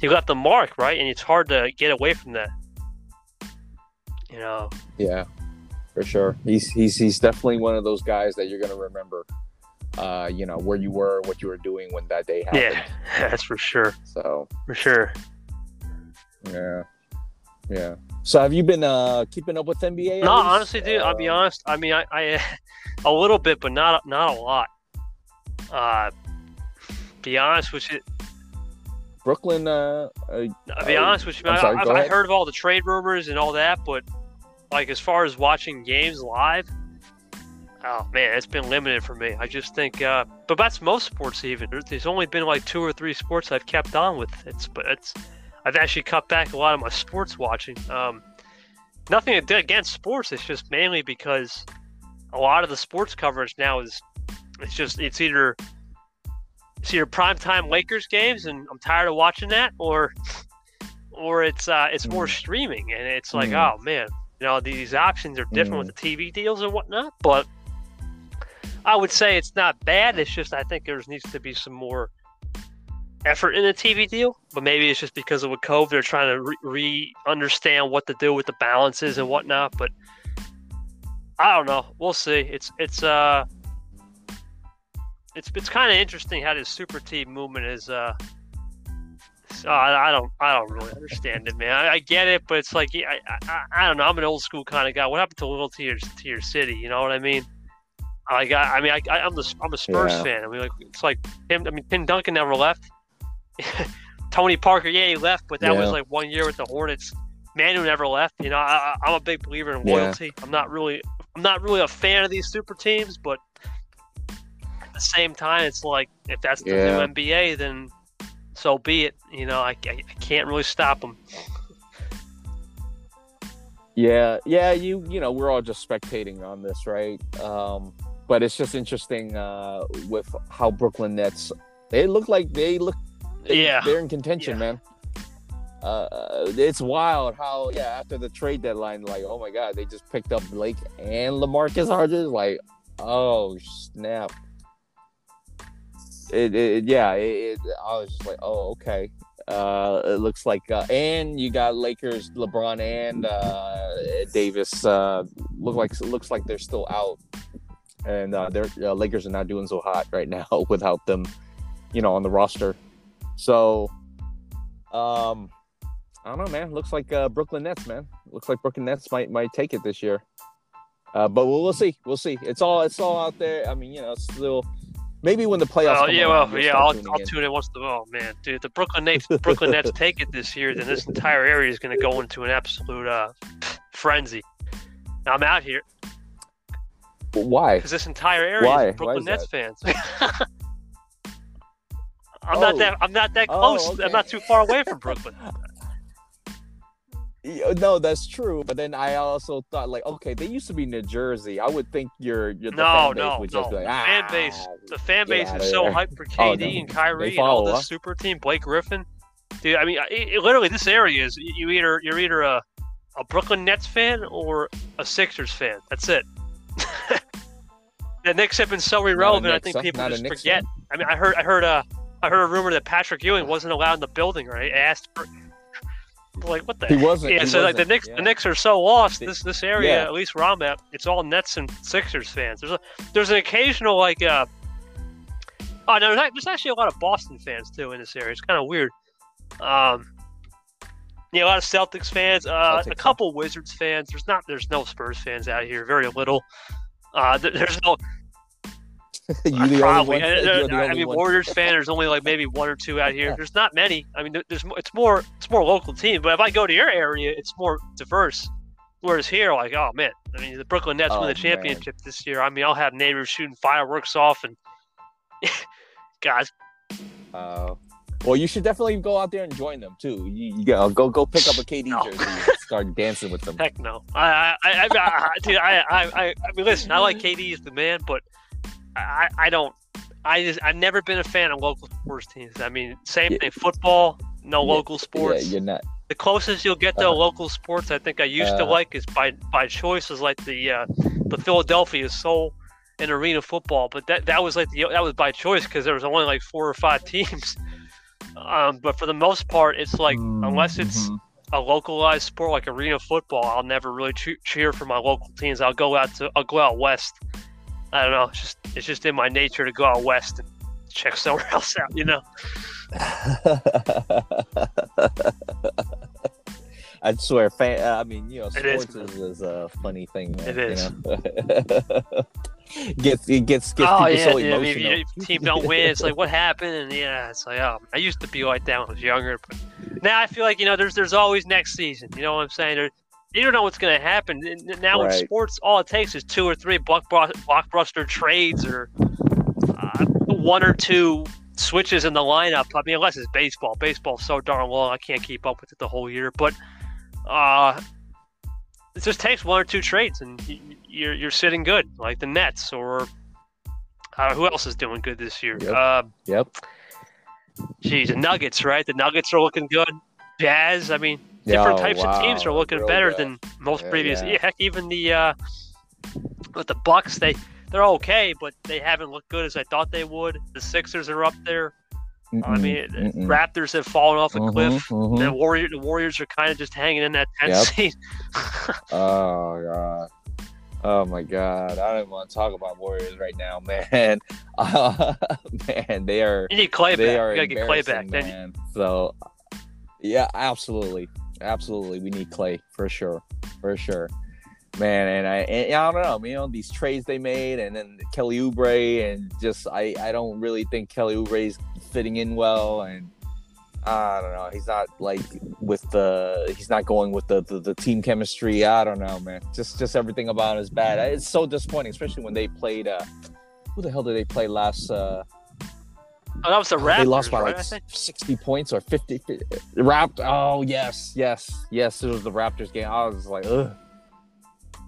he left a mark, right? And it's hard to get away from that. You know, Yeah, for sure. He's he's he's definitely one of those guys that you're gonna remember. Uh, you know where you were, what you were doing when that day happened. yeah, that's for sure, So for sure. Yeah. Yeah. So have you been uh keeping up with NBA? No, honestly, dude, I'll be Um, honest. I mean, I, I a little bit, but not not a lot. Uh, be honest with you. Brooklyn uh, uh I'll be Oh, honest with you, man. sorry, I, I heard of all the trade rumors and all that, but like as far as watching games live, Oh man, it's been limited for me. I just think, uh, but that's most sports. Even there's only been like two or three sports I've kept on with. It's but it's I've actually cut back a lot of my sports watching. Um, nothing against sports. It's just mainly because a lot of the sports coverage now is it's just it's either it's either primetime Lakers games, and I'm tired of watching that, or or it's uh, it's more mm. streaming, and it's like, mm. oh man, you know, these options are different mm. with the TV deals and whatnot. But I would say it's not bad. It's just I think there needs to be some more effort in a TV deal. But maybe it's just because of a COVID, they're trying to re-, re understand what to do with the balances and whatnot. But I don't know. We'll see. It's it's uh it's it's kind of interesting how this super team movement is. Uh, uh, I don't I don't really understand it, man. I, I get it, but it's like I, I, I don't know. I'm an old school kind of guy. What happened to loyalty to your, to your city? You know what I mean? Like I. I mean, I, I am the I'm a Spurs yeah. fan. I mean, like it's like him. I mean, Tim Duncan never left. Tony Parker, yeah, he left, but that yeah. was like one year with the Hornets. Manu never left. You know, I, am a big believer in loyalty. Yeah. I'm not really I'm not really a fan of these super teams, but at the same time, it's like if that's the yeah. new NBA, then so be it. You know, I, I, I can't really stop them. Yeah, yeah, you you know, we're all just spectating on this, right? Um, but it's just interesting uh, with how Brooklyn Nets. They look like they look. Yeah, they're in contention, yeah. man. Uh, it's wild how yeah after the trade deadline, like oh my god, they just picked up Blake and LaMarcus Aldridge. Like oh snap! It, it yeah, it, it, I was just like oh okay. Uh, it looks like uh, and you got Lakers, LeBron and uh, Davis. Uh, look like looks like they're still out, and uh, their uh, Lakers are not doing so hot right now without them, you know, on the roster. So, um, I don't know, man. Looks like uh, Brooklyn Nets, man. Looks like Brooklyn Nets might might take it this year. Uh, but we'll, we'll see. We'll see. It's all it's all out there. I mean, you know, it's still maybe when the playoffs. Oh yeah, well, yeah, I'll, I'll tune in once the oh man, dude, the Brooklyn Nets Brooklyn Nets take it this year, then this entire area is going to go into an absolute uh, frenzy. Now, I'm out here. Why? Because this entire area Why? is Brooklyn Why is Nets fans. I'm oh. not that. I'm not that oh, close. Oh, okay. I'm not too far away from Brooklyn. No, that's true. But then I also thought, like, okay, they used to be New Jersey. I would think your your no, no, would no. Like, ah, fan base. The fan base is so hyped for KD oh, no. and Kyrie follow, and all this super team. Blake Griffin, dude. I mean, it, it, literally, this area is you either you're either a a Brooklyn Nets fan or a Sixers fan. That's it. the Knicks have been so irrelevant. I think people just forget. Fan. I mean, I heard, I heard, uh, I heard a rumor that Patrick Ewing wasn't allowed in the building. Right? Asked for like what the? He wasn't. Yeah, he so wasn't, like the Knicks, yeah. the Knicks are so lost. This this area, yeah. at least where I'm at, it's all Nets and Sixers fans. There's a there's an occasional like uh oh no, there's actually a lot of Boston fans too in this area. It's kind of weird. Um, yeah, a lot of Celtics fans, uh, a couple Wizards fans. There's not there's no Spurs fans out here, very little. Uh, there's no you Probably. Only one? I, I mean, one. Warriors fan. There's only like maybe one or two out here. There's not many. I mean, there's it's more it's more local team. But if I go to your area, it's more diverse. Whereas here, like, oh man, I mean, the Brooklyn Nets oh, win the championship man. this year. I mean, I'll have neighbors shooting fireworks off, and guys. Uh, well, you should definitely go out there and join them too. You, you go go go pick up a KD no. jersey and start dancing with them. Heck no. I I I, I, dude, I, I, I, I mean, listen, I like KD as the man, but I, I don't. I just I've never been a fan of local sports teams. I mean, same yeah. thing. Football, no yeah, local sports. Yeah, you're not. The closest you'll get to uh, local sports, I think I used uh, to like, is by by choice, is like the uh, the Philadelphia Soul and Arena Football. But that that was like the that was by choice because there was only like four or five teams. Um, but for the most part, it's like mm-hmm. unless it's mm-hmm. a localized sport like arena football, I'll never really cheer for my local teams. I'll go out to I'll go out west I don't know. It's just it's just in my nature to go out west and check somewhere else out. You know. I swear, fan, uh, I mean, you know, sports is, is, a funny thing. Man, it is. You know? gets it gets gets oh, yeah, so yeah. emotional. I mean, if team don't win, it's like what happened, and yeah, it's like oh, I used to be like that when I was younger, but now I feel like you know, there's there's always next season. You know what I'm saying? There, you don't know what's going to happen. And Now in sports, all it takes is two or three blockbus- blockbuster trades or uh, one or two switches in the lineup. I mean, unless it's baseball. Baseball's so darn long, I can't keep up with it the whole year. But uh, it just takes one or two trades, and you're you're sitting good, like the Nets or uh, who else is doing good this year? Yep. Uh, Yep. geez, the Nuggets, right? The Nuggets are looking good. Jazz, I mean, different Yo, types of teams are looking real better than most Yeah, previous. yeah. Heck, even the uh, with the Bucks, they they're okay, but they haven't looked good as I thought they would. The Sixers are up there. I mean, Mm-mm, mm-mm. Raptors have fallen off a Mhm, cliff. mhm. The Warrior, the Warriors are kind of just hanging in that 10th Yep. seed. Oh god. Oh my god. I don't even want to talk about Warriors right now, man. Uh, man, they are you need Clay they back. are You gotta get Clay back. man. So yeah, absolutely. Absolutely. We need Clay for sure. For sure. Man, and I and I don't know, you know, these trades they made and then Kelly Oubre and just I I don't really think Kelly Oubre's fitting in well and I don't know. He's not like with the. He's not going with the, the the team chemistry. I don't know, man. Just just everything about is bad. It's so disappointing, especially when they played. Uh, who the hell did they play last? Uh, oh, that was the Raptors, they lost by right? like sixty points or fifty. Rapt. Oh yes, yes, yes. It was the Raptors game. I was like, ugh,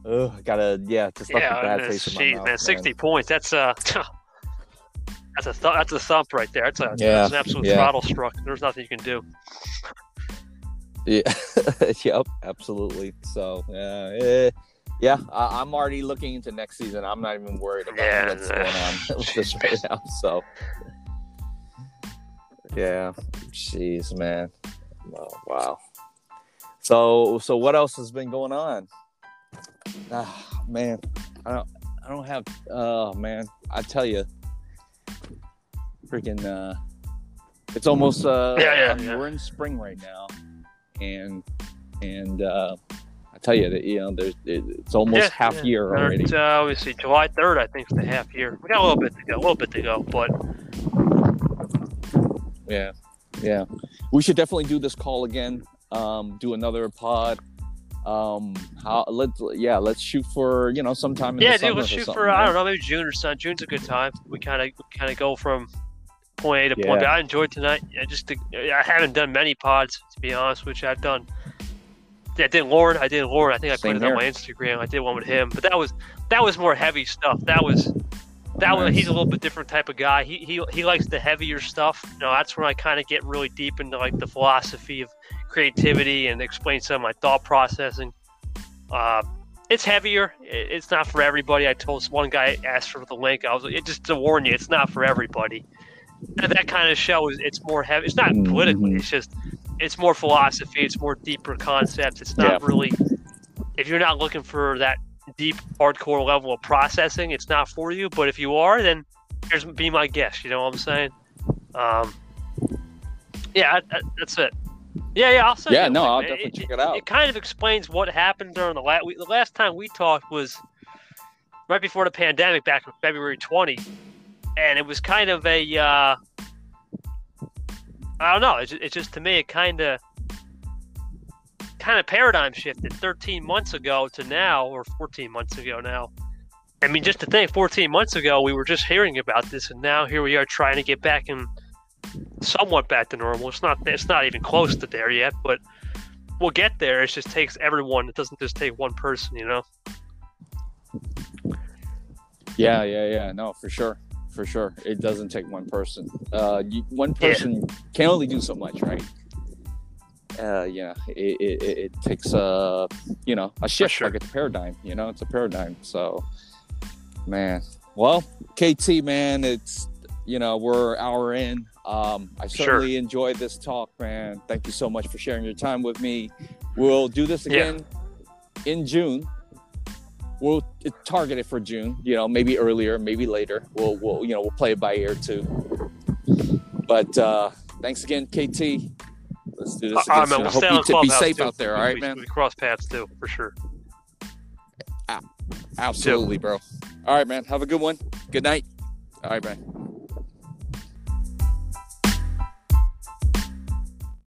ugh. Gotta yeah. Just Yeah, a bad man, taste in my mouth. man, sixty points. That's uh, that's a th- that's a thump right there. That's a Yeah, that's an absolute yeah. throttle struck. There's nothing you can do. Yeah. yep. Absolutely. So yeah, eh, yeah. I, I'm already looking into next season. I'm not even worried about Yeah, what's going on with this right now. So yeah. Jeez, man. Oh, wow. So so what else has been going on? Ah, man. I don't. I don't have. Oh man. I tell you. Freaking. uh It's almost. uh Yeah, yeah, I mean, yeah. We're in spring right now, and and uh I tell you that you know there's it, it's almost Yeah, half yeah. year already. Uh, let me see, July third, I think, is the half year. We got a little bit to go, a little bit to go, but Yeah, yeah. We should definitely do this call again. Um, do another pod. Um, how let's yeah, let's shoot for you know sometime in yeah, the dude, let's shoot for I don't know, maybe June or something. June's a good time. We kind of kind of go from point A to point B. I enjoyed tonight. I just I haven't done many pods to be honest, which I've done. Yeah, I did Lauren. I did Lauren. I think I Same put it on my Instagram. I did one with him, but that was that was more heavy stuff. That was that Nice. he's a little bit different type of guy. He he he likes the heavier stuff. You know, that's when I kind of get really deep into like the philosophy of creativity and explain some of my thought processing. Uh, it's heavier. It- It's not for everybody. I told one guy asked for the link. I was like, just to warn you, it's not for everybody. And that kind of show is it's more heavy. It's not politically. It's just it's more philosophy. It's more deeper concepts. It's not Yeah. really. If you're not looking for that deep, hardcore level of processing, it's not for you. But if you are, then here's be my guest. You know what I'm saying? Um, yeah, that- that- that's it. Yeah, yeah, I'll send Yeah, no, I'll man. definitely It- check it out. it kind of explains what happened during the last the last time we talked was right before the pandemic back in February 20 and it was kind of a uh, I don't know it's, it's just to me it kind of kind of paradigm shifted 13 months ago to now or 14 months ago now I mean just to think 14 months ago we were just hearing about this and now here we are trying to get back in somewhat back to normal it's not it's not even close to there yet but we'll get there. It just takes everyone. It doesn't just take one person, you know. Yeah, yeah, yeah. No, for sure, for sure. It doesn't take one person. Uh, you, one person can only do so much, right? Uh, yeah, it, it, it, it takes a you know a shift, sure. like it's a paradigm. You know, it's a paradigm. So, man, well, KT, man, it's you know we're hour in. Um, I Sure. certainly enjoyed this talk, man. Thank you so much for sharing your time with me. We'll do this Yeah. again in June. We'll target it for June. You know, maybe earlier, maybe later. We'll, we'll, you know, we'll play it by ear too. But uh, thanks again, KT. Let's do this again. I We'll hope stay on you t- be safe too. out there. All right, we, man. We cross paths too, for sure. Ah, absolutely, bro. All right, man. Have a good one. Good night. All right, man.